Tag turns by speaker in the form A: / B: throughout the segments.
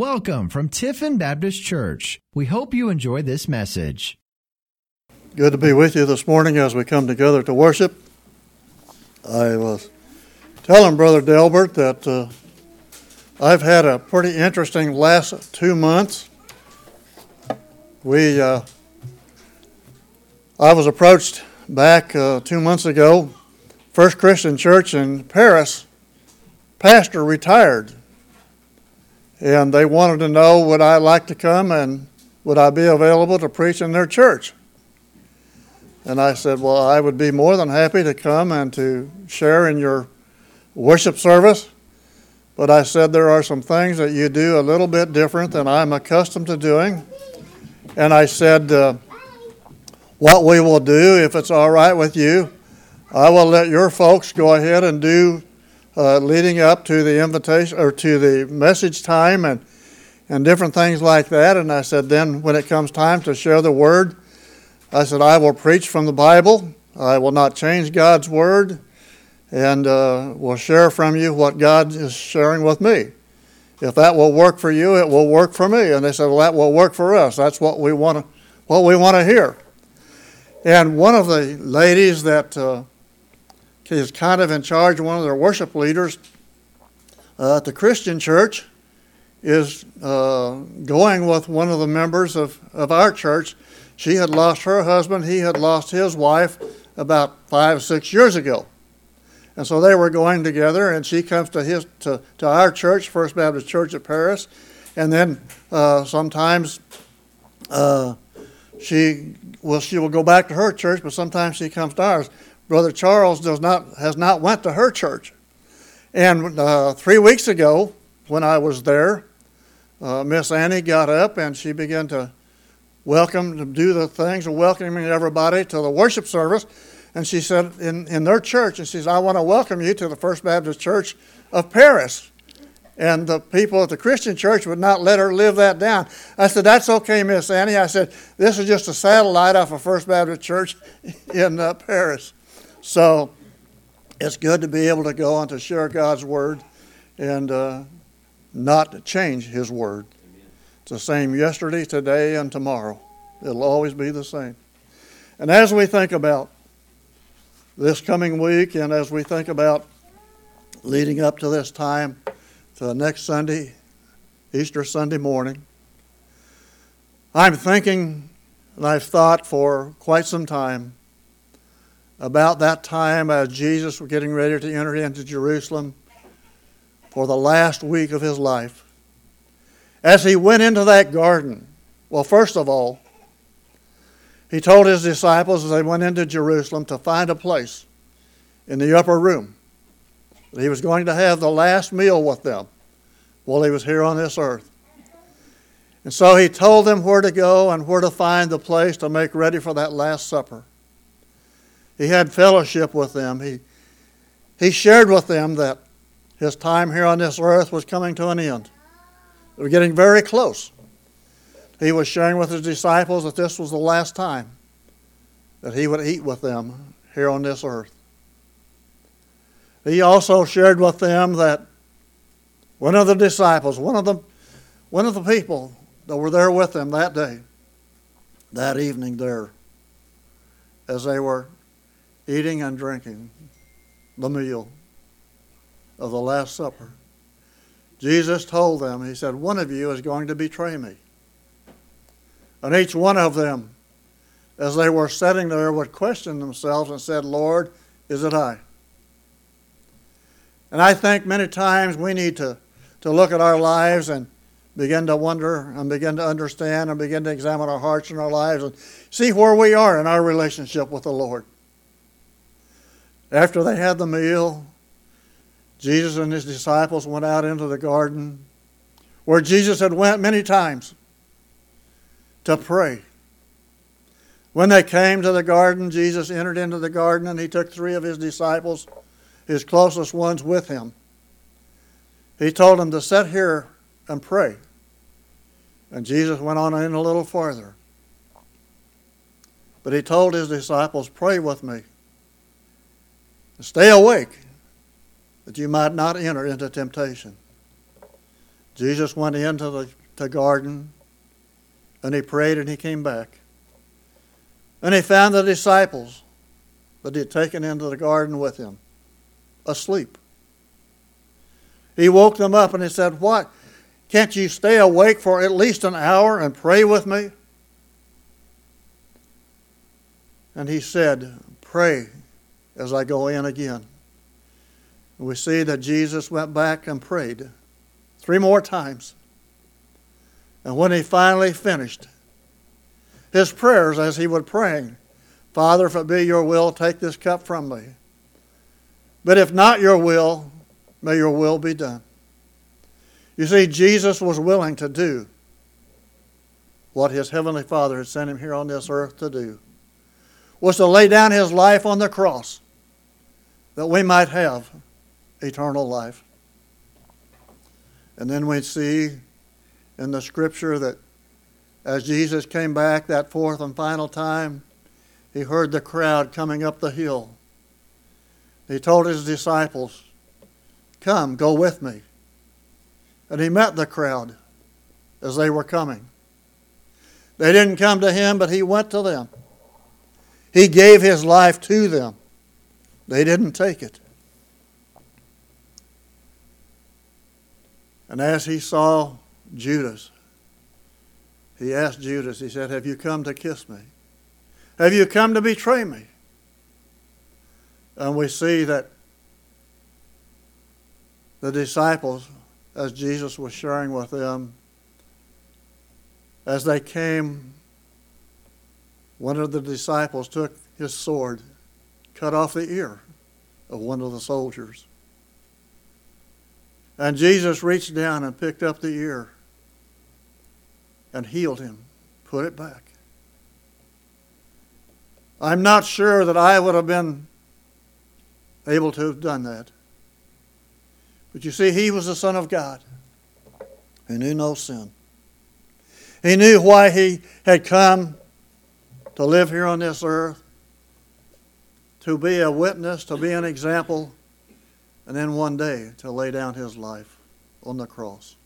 A: Welcome from Tiffin Baptist Church. We hope you enjoy this message.
B: Good to be with you this morning as we come together to worship. I was telling Brother Delbert that uh, I've had a pretty interesting last two months. We, uh, I was approached back uh, two months ago. First Christian Church in Paris, pastor retired and they wanted to know would I like to come and would I be available to preach in their church. And I said, Well, I would be more than happy to come and to share in your worship service. But I said, There are some things that you do a little bit different than I'm accustomed to doing. And I said, uh, What we will do, if it's all right with you, I will let your folks go ahead and do uh, leading up to the invitation or to the message time and and different things like that. And I said, then when it comes time to share the word, I said, I will preach from the Bible. I will not change God's word, and uh, will share from you what God is sharing with me. If that will work for you, it will work for me. And they said, well, that will work for us. That's what we want to what we want to hear. And one of the ladies that uh, is kind of in charge, of one of their worship leaders uh, at the Christian church, is uh, going with one of the members of, of our church. She had lost her husband, he had lost his wife about five, six years ago. And so they were going together, and she comes to his to, to our church, First Baptist Church at Paris, and then uh, sometimes uh, she well she will go back to her church, but sometimes she comes to ours. Brother Charles does not has not went to her church. And uh, three weeks ago, when I was there, uh, Miss Annie got up and she began to welcome, to do the things of welcoming everybody to the worship service. And she said, in, in their church, and she says, I want to welcome you to the First Baptist Church of Paris. And the people at the Christian church would not let her live that down. I said, That's okay, Miss Annie. I said, This is just a satellite off of First Baptist Church in uh, Paris. So it's good to be able to go on to share God's word and uh, not change His word. It's the same yesterday, today, and tomorrow. It'll always be the same. And as we think about this coming week and as we think about leading up to this time, to next Sunday, Easter Sunday morning, I'm thinking and I've thought for quite some time about that time as Jesus was getting ready to enter into Jerusalem for the last week of his life. As he went into that garden, well, first of all, he told his disciples as they went into Jerusalem to find a place in the upper room. He was going to have the last meal with them while he was here on this earth. And so he told them where to go and where to find the place to make ready for that Last Supper. He had fellowship with them. He, he shared with them that his time here on this earth was coming to an end. They were getting very close. He was sharing with his disciples that this was the last time that he would eat with them here on this earth. He also shared with them that one of the disciples, one of the, one of the people that were there with them that day, that evening there, as they were eating and drinking the meal of the Last Supper. Jesus told them, He said, One of you is going to betray me. And each one of them, as they were sitting there, would question themselves and said, Lord, is it I? And I think many times we need to, to look at our lives and begin to wonder and begin to understand and begin to examine our hearts and our lives and see where we are in our relationship with the Lord. After they had the meal, Jesus and his disciples went out into the garden where Jesus had went many times to pray. When they came to the garden, Jesus entered into the garden and he took three of his disciples, his closest ones, with him. He told them to sit here and pray. And Jesus went on in a little farther. But he told his disciples, Pray with me. Stay awake that you might not enter into temptation. Jesus went into the, the garden and he prayed and he came back. And he found the disciples that he had taken into the garden with him asleep. He woke them up and he said, What? Can't you stay awake for at least an hour and pray with me? And he said, Pray as I go in again. And we see that Jesus went back and prayed three more times. And when he finally finished his prayers, as he would pray, Father, if it be your will, take this cup from me. But if not your will, may your will be done. You see, Jesus was willing to do what his heavenly Father had sent him here on this earth to do, was to lay down his life on the cross that we might have eternal life. And then we see in the scripture that as Jesus came back that fourth and final time, he heard the crowd coming up the hill. He told his disciples, Come, go with me. And he met the crowd as they were coming. They didn't come to him, but he went to them. He gave his life to them. They didn't take it. And as he saw Judas, he asked Judas, he said, Have you come to kiss me? Have you come to betray me? And we see that the disciples, as Jesus was sharing with them, as they came, one of the disciples took his sword, cut off the ear of one of the soldiers. And Jesus reached down and picked up the ear and healed him, put it back. I'm not sure that I would have been able to have done that. But you see, he was the Son of God who knew no sin. He knew why he had come to live here on this earth, to be a witness, to be an example, and then one day to lay down his life on the cross.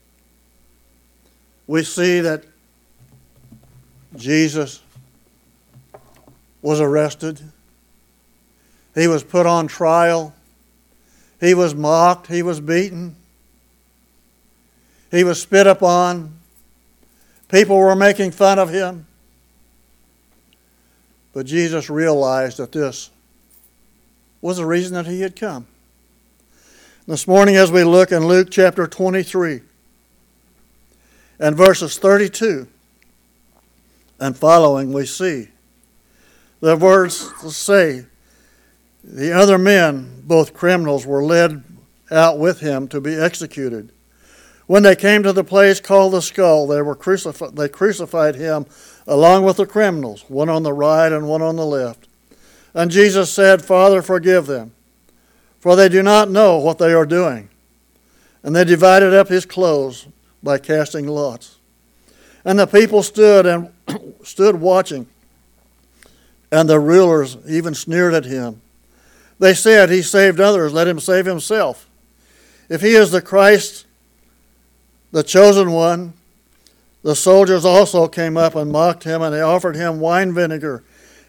B: We see that Jesus was arrested. He was put on trial. He was mocked. He was beaten. He was spit upon. People were making fun of him. But Jesus realized that this was the reason that he had come. This morning, as we look in Luke chapter 23 and verses 32 and following, we see the words say, The other men, both criminals, were led out with him to be executed. When they came to the place called the skull, they, were crucified, they crucified him along with the criminals, one on the right and one on the left. And Jesus said, Father, forgive them, for they do not know what they are doing. And they divided up his clothes by casting lots. And the people stood and stood watching and the rulers even sneered at him. They said, He saved others, let him save himself. If he is the Christ, the chosen one, the soldiers also came up and mocked him, and they offered him wine vinegar,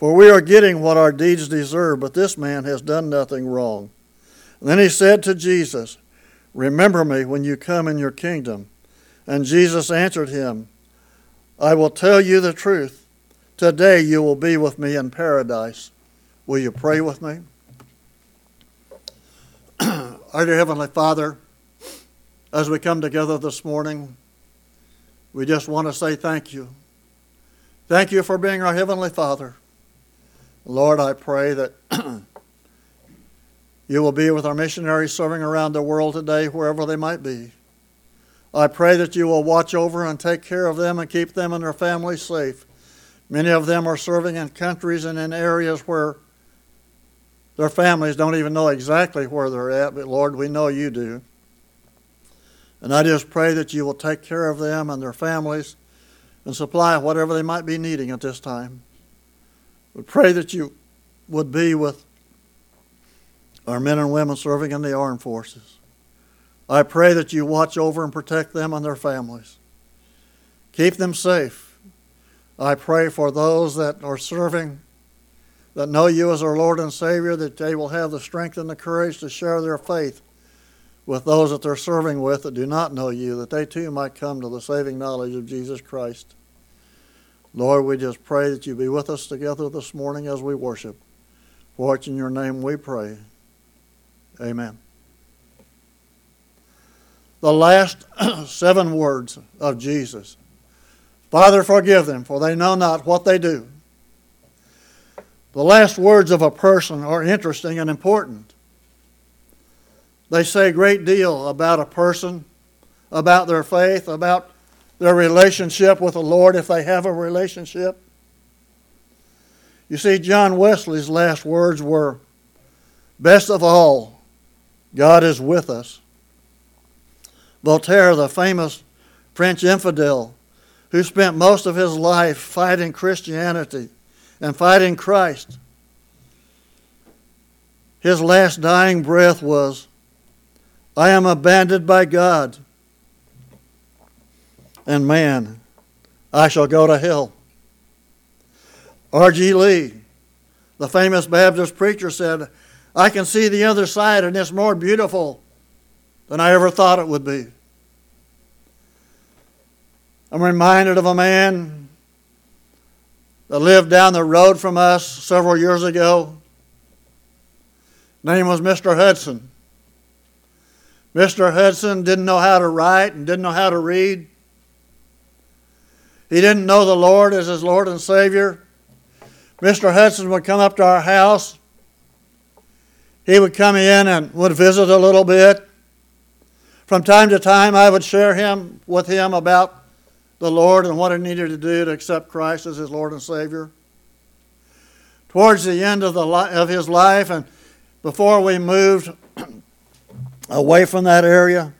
B: for we are getting what our deeds deserve, but this man has done nothing wrong. And then he said to Jesus, Remember me when you come in your kingdom. And Jesus answered him, I will tell you the truth. Today you will be with me in paradise. Will you pray with me? Our dear Heavenly Father, as we come together this morning, we just want to say thank you. Thank you for being our Heavenly Father. Lord, I pray that you will be with our missionaries serving around the world today, wherever they might be. I pray that you will watch over and take care of them and keep them and their families safe. Many of them are serving in countries and in areas where their families don't even know exactly where they're at, but Lord, we know you do. And I just pray that you will take care of them and their families and supply whatever they might be needing at this time. We pray that you would be with our men and women serving in the armed forces. I pray that you watch over and protect them and their families. Keep them safe. I pray for those that are serving that know you as our Lord and Savior, that they will have the strength and the courage to share their faith with those that they're serving with that do not know you, that they too might come to the saving knowledge of Jesus Christ. Lord, we just pray that you be with us together this morning as we worship. For it's in your name we pray. Amen. The last seven words of Jesus Father, forgive them, for they know not what they do. The last words of a person are interesting and important. They say a great deal about a person, about their faith, about their relationship with the Lord if they have a relationship. You see, John Wesley's last words were Best of all, God is with us. Voltaire, the famous French infidel who spent most of his life fighting Christianity, and fighting Christ. His last dying breath was, I am abandoned by God, and man, I shall go to hell. R.G. Lee, the famous Baptist preacher, said, I can see the other side, and it's more beautiful than I ever thought it would be. I'm reminded of a man that lived down the road from us several years ago. Name was Mr. Hudson. Mr. Hudson didn't know how to write and didn't know how to read. He didn't know the Lord as his Lord and Savior. Mr. Hudson would come up to our house. He would come in and would visit a little bit. From time to time, I would share him with him about the Lord and what he needed to do to accept Christ as his Lord and Savior. Towards the end of, the of his life, and before we moved away from that area,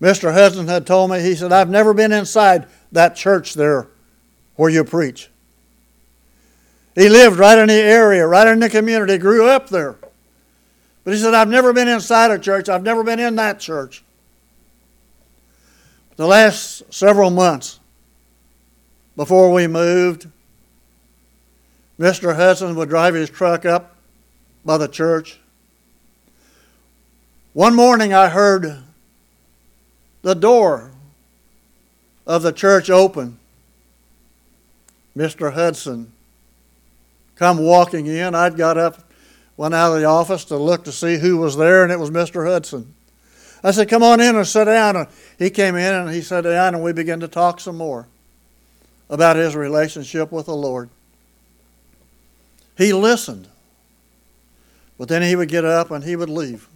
B: Mr. Hudson had told me, he said, I've never been inside that church there where you preach. He lived right in the area, right in the community, grew up there. But he said, I've never been inside a church, I've never been in that church the last several months before we moved, Mr. Hudson would drive his truck up by the church. One morning I heard the door of the church open. Mr. Hudson come walking in. I'd got up, went out of the office to look to see who was there, and it was Mr. Hudson. I said, Come on in and sit down. And he came in and he sat down, and we began to talk some more about his relationship with the Lord. He listened, but then he would get up and he would leave.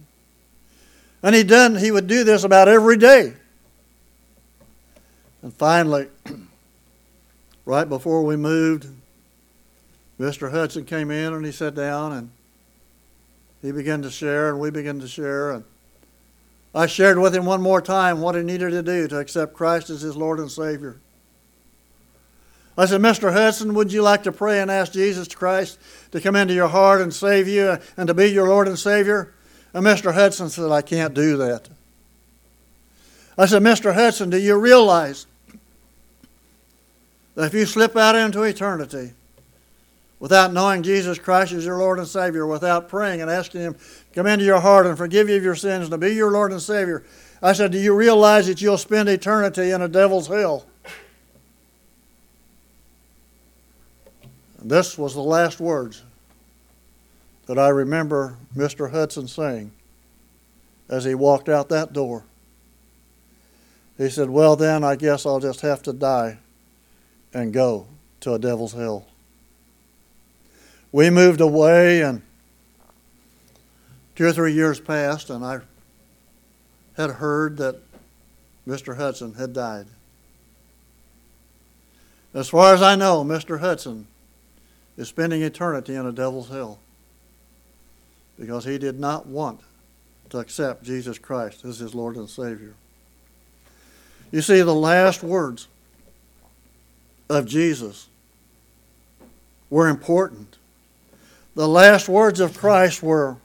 B: And he done he would do this about every day. And finally, right before we moved, Mr. Hudson came in and he sat down and he began to share and we began to share and I shared with him one more time what he needed to do to accept Christ as his Lord and Savior. I said, Mr. Hudson, would you like to pray and ask Jesus Christ to come into your heart and save you and to be your Lord and Savior? And Mr. Hudson said, I can't do that. I said, Mr. Hudson, do you realize that if you slip out into eternity, without knowing Jesus Christ as your Lord and Savior, without praying and asking Him to come into your heart and forgive you of your sins and to be your Lord and Savior. I said, Do you realize that you'll spend eternity in a devil's hell? And this was the last words that I remember Mr. Hudson saying as he walked out that door. He said, Well, then, I guess I'll just have to die and go to a devil's hell we moved away, and two or three years passed, and I had heard that Mr. Hudson had died. As far as I know, Mr. Hudson is spending eternity in a devil's hell because he did not want to accept Jesus Christ as his Lord and Savior. You see, the last words of Jesus were important. The last words of Christ were,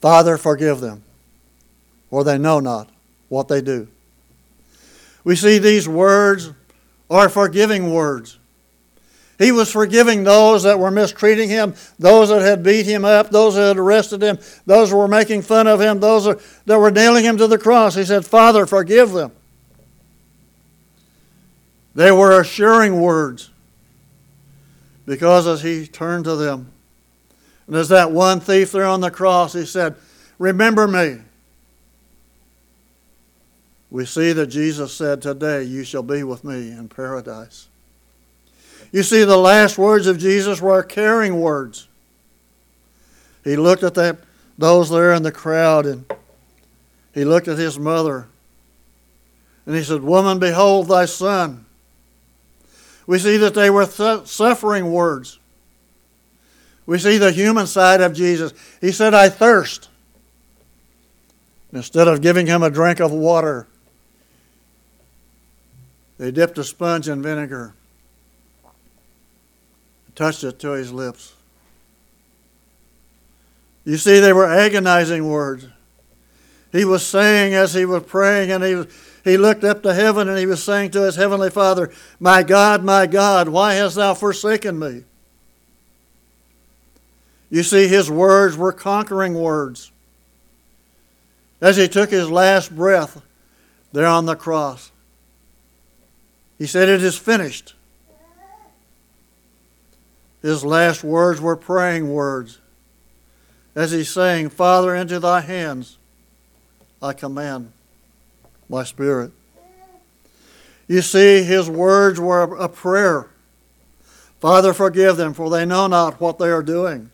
B: Father, forgive them, for they know not what they do. We see these words are forgiving words. He was forgiving those that were mistreating him, those that had beat him up, those that had arrested him, those that were making fun of him, those that were nailing him to the cross. He said, Father, forgive them. They were assuring words because as he turned to them, and as that one thief there on the cross, he said, Remember me. We see that Jesus said, Today you shall be with me in paradise. You see, the last words of Jesus were caring words. He looked at that, those there in the crowd and he looked at his mother and he said, Woman, behold thy son. We see that they were th- suffering words. We see the human side of Jesus. He said, I thirst. Instead of giving him a drink of water, they dipped a sponge in vinegar, touched it to his lips. You see, they were agonizing words. He was saying as he was praying, and he, he looked up to heaven and he was saying to his heavenly Father, My God, my God, why hast thou forsaken me? You see, his words were conquering words. As he took his last breath there on the cross, he said, It is finished. His last words were praying words. As he's saying, Father, into thy hands I command my spirit. You see, his words were a prayer. Father, forgive them, for they know not what they are doing.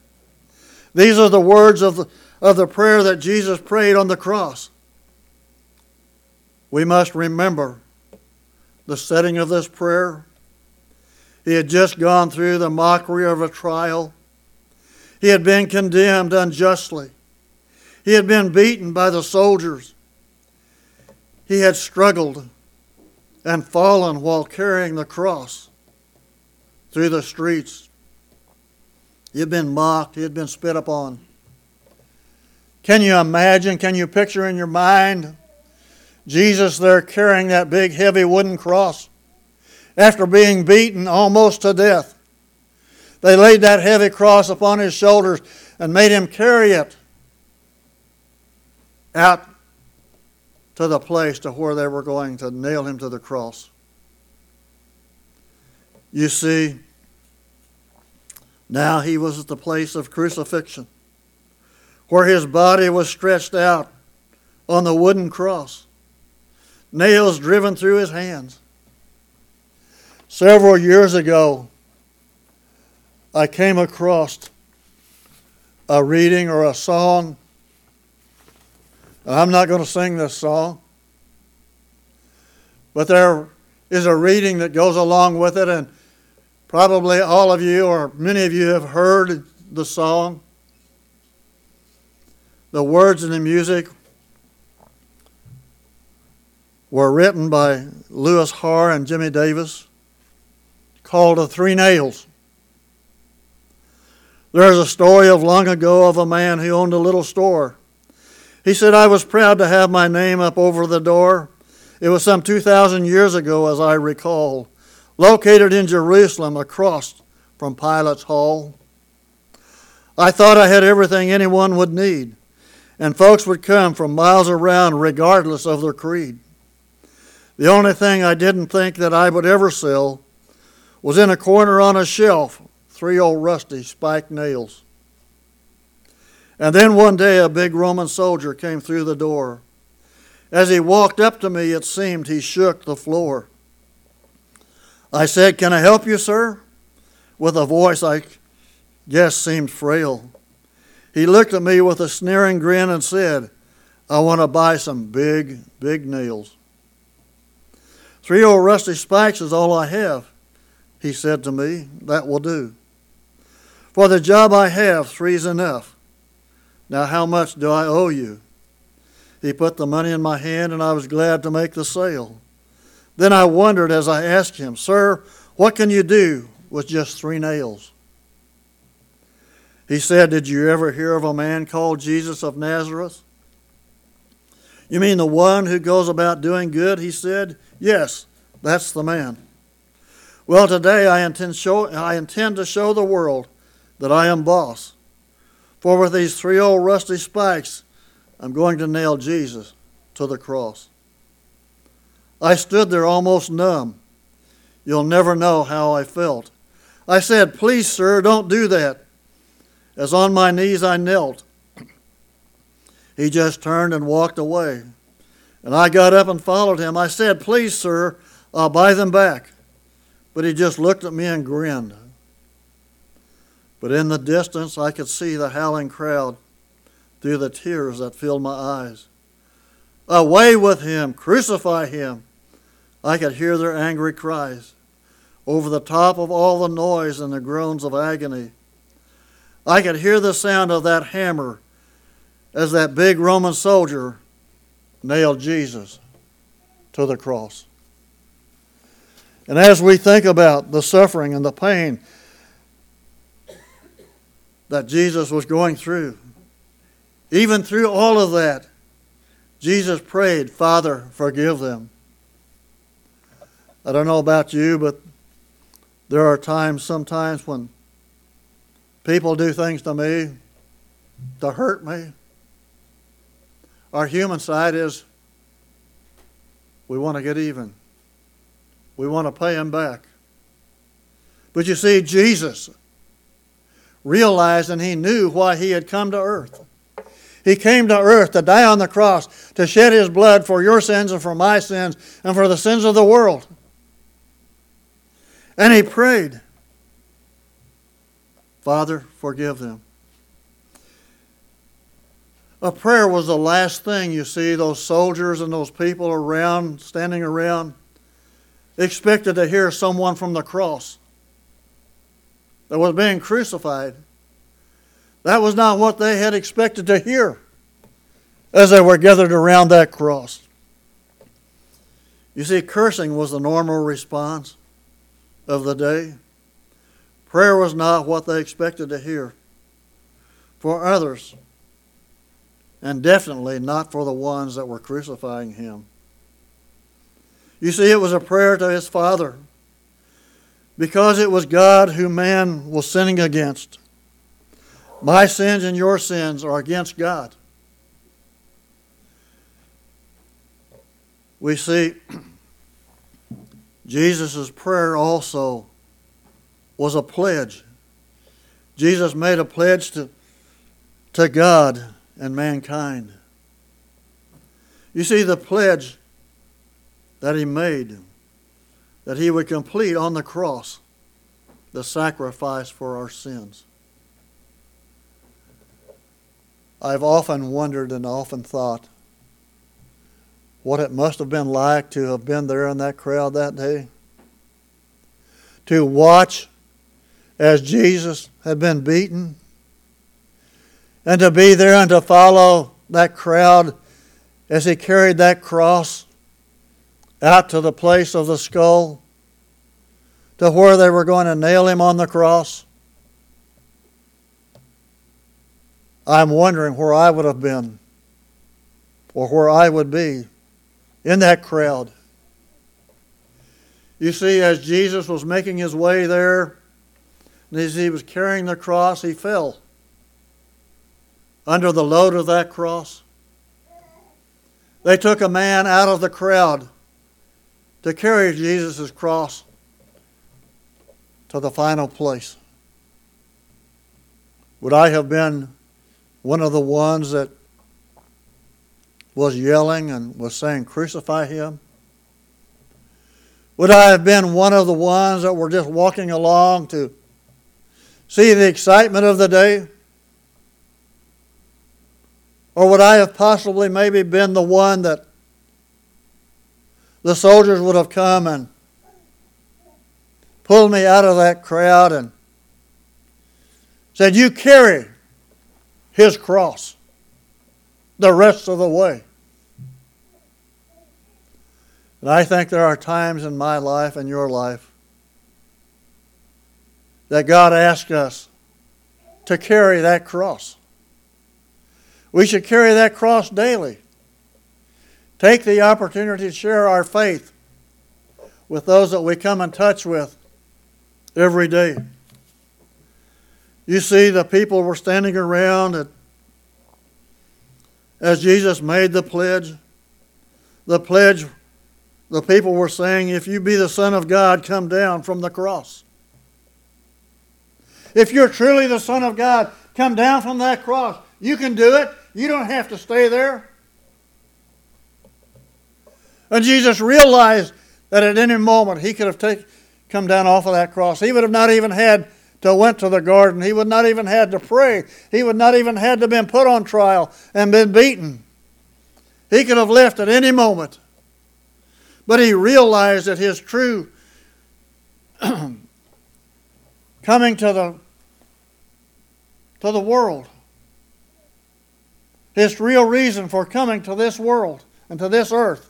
B: These are the words of the, of the prayer that Jesus prayed on the cross. We must remember the setting of this prayer. He had just gone through the mockery of a trial. He had been condemned unjustly. He had been beaten by the soldiers. He had struggled and fallen while carrying the cross through the streets he had been mocked. He had been spit upon. Can you imagine? Can you picture in your mind Jesus there carrying that big, heavy wooden cross after being beaten almost to death? They laid that heavy cross upon his shoulders and made him carry it out to the place to where they were going to nail him to the cross. You see, now he was at the place of crucifixion, where his body was stretched out on the wooden cross, nails driven through his hands. Several years ago, I came across a reading or a song. I'm not going to sing this song, but there is a reading that goes along with it, and Probably all of you, or many of you, have heard the song. The words and the music were written by Lewis Harr and Jimmy Davis, called The Three Nails. There's a story of long ago of a man who owned a little store. He said, I was proud to have my name up over the door. It was some 2,000 years ago, as I recall located in Jerusalem across from Pilate's Hall. I thought I had everything anyone would need, and folks would come from miles around regardless of their creed. The only thing I didn't think that I would ever sell was in a corner on a shelf three old rusty spiked nails. And then one day a big Roman soldier came through the door. As he walked up to me, it seemed he shook the floor. I said, Can I help you, sir? With a voice I guess seemed frail. He looked at me with a sneering grin and said, I want to buy some big, big nails. Three old rusty spikes is all I have, he said to me. That will do. For the job I have, three's enough. Now, how much do I owe you? He put the money in my hand, and I was glad to make the sale. Then I wondered as I asked him, Sir, what can you do with just three nails? He said, Did you ever hear of a man called Jesus of Nazareth? You mean the one who goes about doing good? He said, Yes, that's the man. Well, today I intend, show, I intend to show the world that I am boss. For with these three old rusty spikes, I'm going to nail Jesus to the cross. I stood there almost numb. You'll never know how I felt. I said, Please, sir, don't do that. As on my knees I knelt, he just turned and walked away. And I got up and followed him. I said, Please, sir, I'll buy them back. But he just looked at me and grinned. But in the distance, I could see the howling crowd through the tears that filled my eyes. Away with him! Crucify him! I could hear their angry cries over the top of all the noise and the groans of agony. I could hear the sound of that hammer as that big Roman soldier nailed Jesus to the cross. And as we think about the suffering and the pain that Jesus was going through. Even through all of that, Jesus prayed, Father, forgive them. I don't know about you, but there are times, sometimes, when people do things to me to hurt me. Our human side is we want to get even, we want to pay them back. But you see, Jesus realized and he knew why he had come to earth. He came to earth to die on the cross, to shed his blood for your sins and for my sins and for the sins of the world. And he prayed, Father, forgive them. A prayer was the last thing you see those soldiers and those people around, standing around, expected to hear someone from the cross that was being crucified. That was not what they had expected to hear as they were gathered around that cross. You see, cursing was the normal response of the day. Prayer was not what they expected to hear for others, and definitely not for the ones that were crucifying him. You see, it was a prayer to his Father because it was God who man was sinning against. My sins and your sins are against God. We see Jesus' prayer also was a pledge. Jesus made a pledge to, to God and mankind. You see, the pledge that he made that he would complete on the cross the sacrifice for our sins. I've often wondered and often thought what it must have been like to have been there in that crowd that day. To watch as Jesus had been beaten, and to be there and to follow that crowd as he carried that cross out to the place of the skull, to where they were going to nail him on the cross. I'm wondering where I would have been or where I would be in that crowd. You see, as Jesus was making his way there, and as he was carrying the cross, he fell under the load of that cross. They took a man out of the crowd to carry Jesus' cross to the final place. Would I have been one of the ones that was yelling and was saying, Crucify him? Would I have been one of the ones that were just walking along to see the excitement of the day? Or would I have possibly maybe been the one that the soldiers would have come and pulled me out of that crowd and said, You carry his cross the rest of the way. And I think there are times in my life and your life that God asks us to carry that cross. We should carry that cross daily. Take the opportunity to share our faith with those that we come in touch with every day. You see, the people were standing around at, as Jesus made the pledge. The pledge, the people were saying, If you be the Son of God, come down from the cross. If you're truly the Son of God, come down from that cross. You can do it. You don't have to stay there. And Jesus realized that at any moment he could have take, come down off of that cross. He would have not even had to went to the garden. He would not even had to pray. He would not even had to been put on trial and been beaten. He could have left at any moment. But he realized that his true coming to the to the world. His real reason for coming to this world and to this earth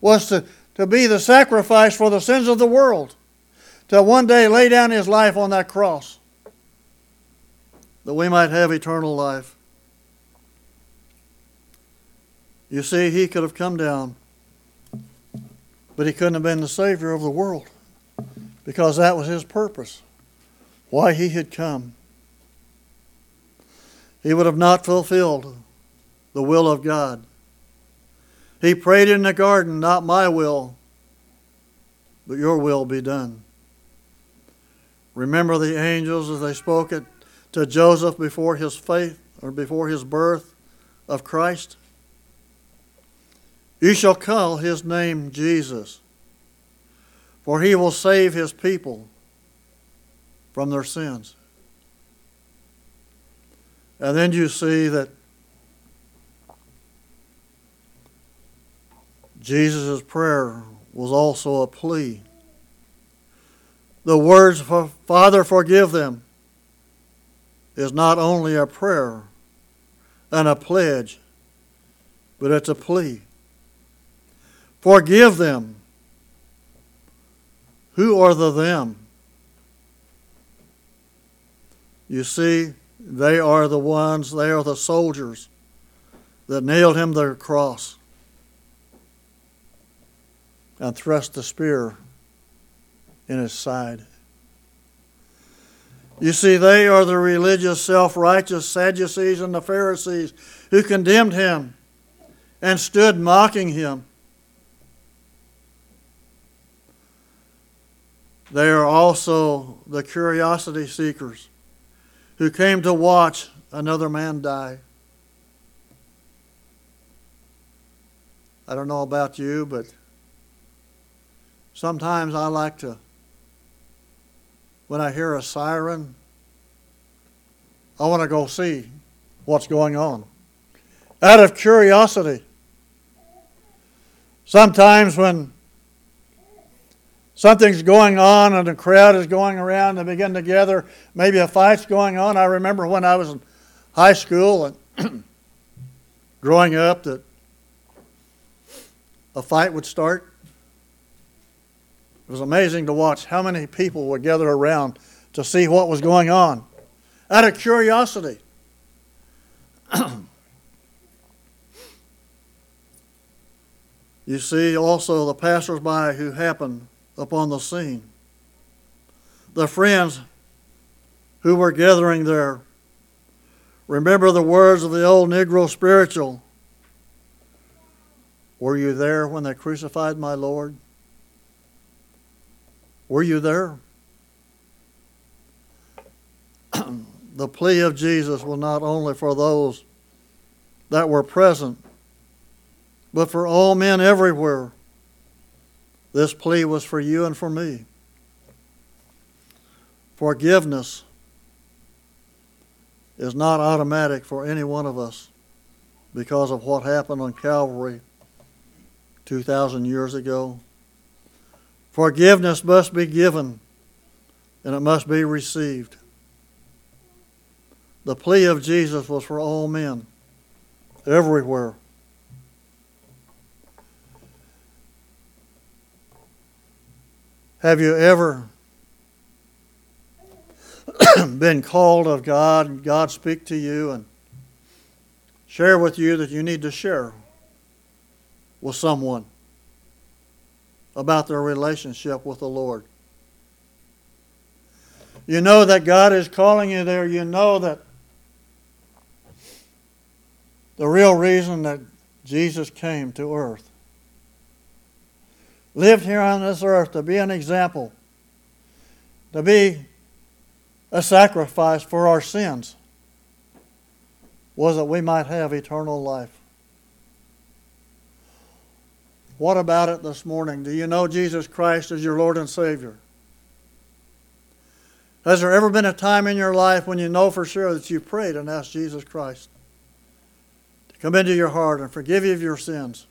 B: was to, to be the sacrifice for the sins of the world, to one day lay down his life on that cross that we might have eternal life. You see, he could have come down, but he couldn't have been the Savior of the world because that was his purpose, why he had come. He would have not fulfilled the will of God. He prayed in the garden, Not my will, but your will be done. Remember the angels as they spoke it to Joseph before his faith or before his birth of Christ? You shall call his name Jesus, for he will save his people from their sins. And then you see that Jesus' prayer was also a plea. The words, Father, forgive them, is not only a prayer and a pledge, but it's a plea. Forgive them. Who are the them? You see, they are the ones, they are the soldiers that nailed him to the cross and thrust the spear in his side. You see, they are the religious, self righteous Sadducees and the Pharisees who condemned him and stood mocking him. They are also the curiosity seekers who came to watch another man die. I don't know about you, but Sometimes I like to, when I hear a siren, I want to go see what's going on out of curiosity. Sometimes when something's going on and the crowd is going around and begin to gather, maybe a fight's going on. I remember when I was in high school and growing up that a fight would start it was amazing to watch how many people would gather around to see what was going on out of curiosity. you see also the passersby who happened upon the scene, the friends who were gathering there. Remember the words of the old Negro spiritual Were you there when they crucified my Lord? Were you there? the plea of Jesus was not only for those that were present, but for all men everywhere. This plea was for you and for me. Forgiveness is not automatic for any one of us because of what happened on Calvary 2,000 years ago. Forgiveness must be given and it must be received. The plea of Jesus was for all men, everywhere. Have you ever been called of God God speak to you and share with you that you need to share with someone about their relationship with the Lord? You know that God is calling you there. You know that the real reason that Jesus came to earth lived here on this earth to be an example, to be a sacrifice for our sins, was that we might have eternal life. What about it this morning? Do you know Jesus Christ as your Lord and Savior? Has there ever been a time in your life when you know for sure that you prayed and asked Jesus Christ to come into your heart and forgive you of your sins?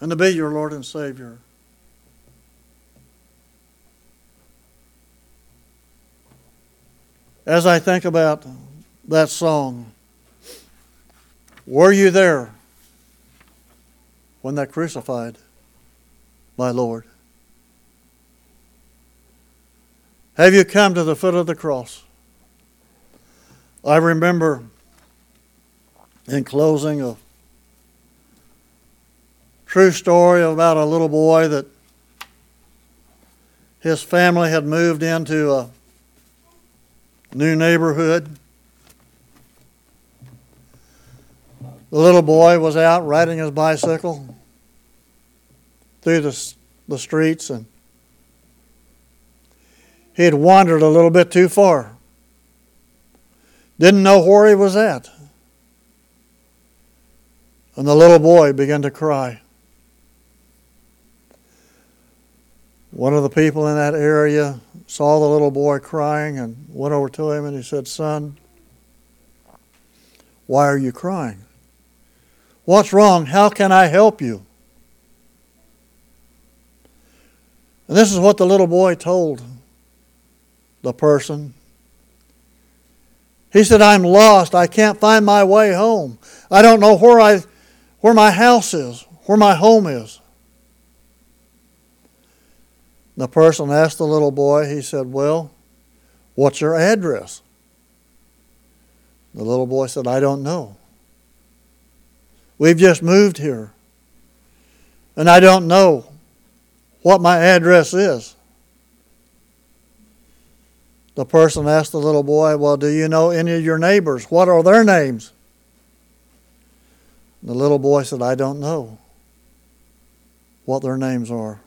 B: and to be your Lord and Savior. As I think about that song, were you there when they crucified my Lord? Have you come to the foot of the cross? I remember in closing a True story about a little boy that his family had moved into a new neighborhood. The little boy was out riding his bicycle through the, the streets and he had wandered a little bit too far. Didn't know where he was at. And the little boy began to cry. One of the people in that area saw the little boy crying and went over to him and he said, Son, why are you crying? What's wrong? How can I help you? And this is what the little boy told the person. He said, I'm lost. I can't find my way home. I don't know where I where my house is, where my home is. The person asked the little boy, he said, Well, what's your address? The little boy said, I don't know. We've just moved here. And I don't know what my address is. The person asked the little boy, Well, do you know any of your neighbors? What are their names? The little boy said, I don't know what their names are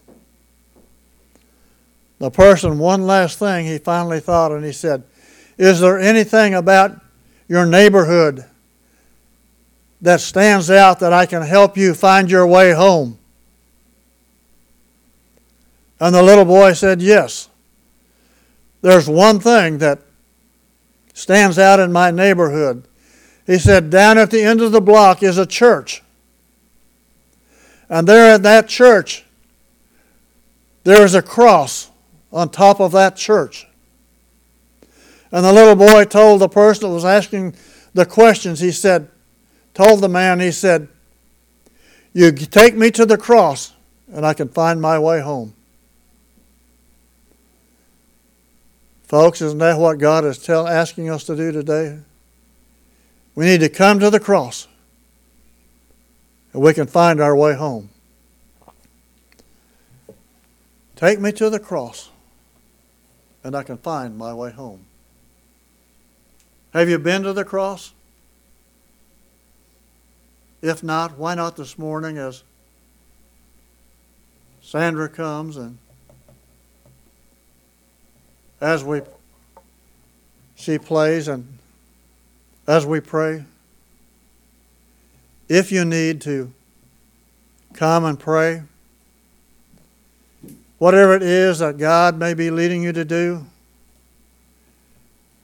B: the person one last thing he finally thought and he said, Is there anything about your neighborhood that stands out that I can help you find your way home? And the little boy said, Yes. There's one thing that stands out in my neighborhood. He said, Down at the end of the block is a church. And there at that church, there is a cross on top of that church. And the little boy told the person that was asking the questions, he said, told the man, he said, You take me to the cross and I can find my way home. Folks, isn't that what God is tell, asking us to do today? We need to come to the cross and we can find our way home. Take me to the cross and I can find my way home. Have you been to the cross? If not, why not this morning as Sandra comes and as we she plays and as we pray? If you need to come and pray whatever it is that God may be leading you to do,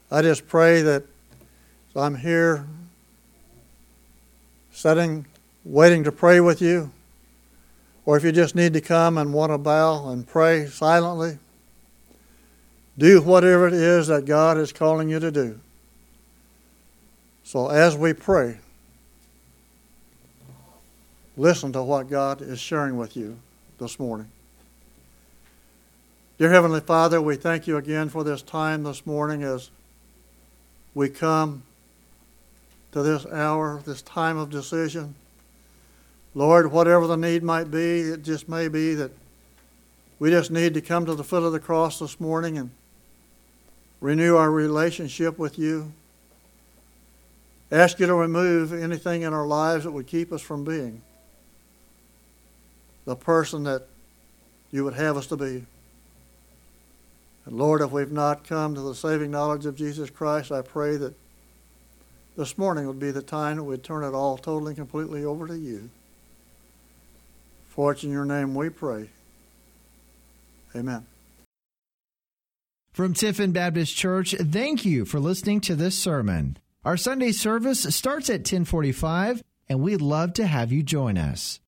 B: I just pray that I'm here sitting, waiting to pray with you, or if you just need to come and want to bow and pray silently, do whatever it is that God is calling you to do. So as we pray, listen to what God is sharing with you this morning. Dear Heavenly Father, we thank you again for this time this morning as we come to this hour, this time of decision. Lord, whatever the need might be, it just may be that we just need to come to the foot of the cross this morning and renew our relationship with you. Ask you to remove anything in our lives that would keep us from being the person that you would have us to be. And Lord, if we've not come to the saving knowledge of Jesus Christ, I pray that this morning would be the time that we'd turn it all totally and completely over to you. For it's in your name we pray. Amen.
A: From Tiffin Baptist Church, thank you for listening to this sermon. Our Sunday service starts at 1045, and we'd love to have you join us.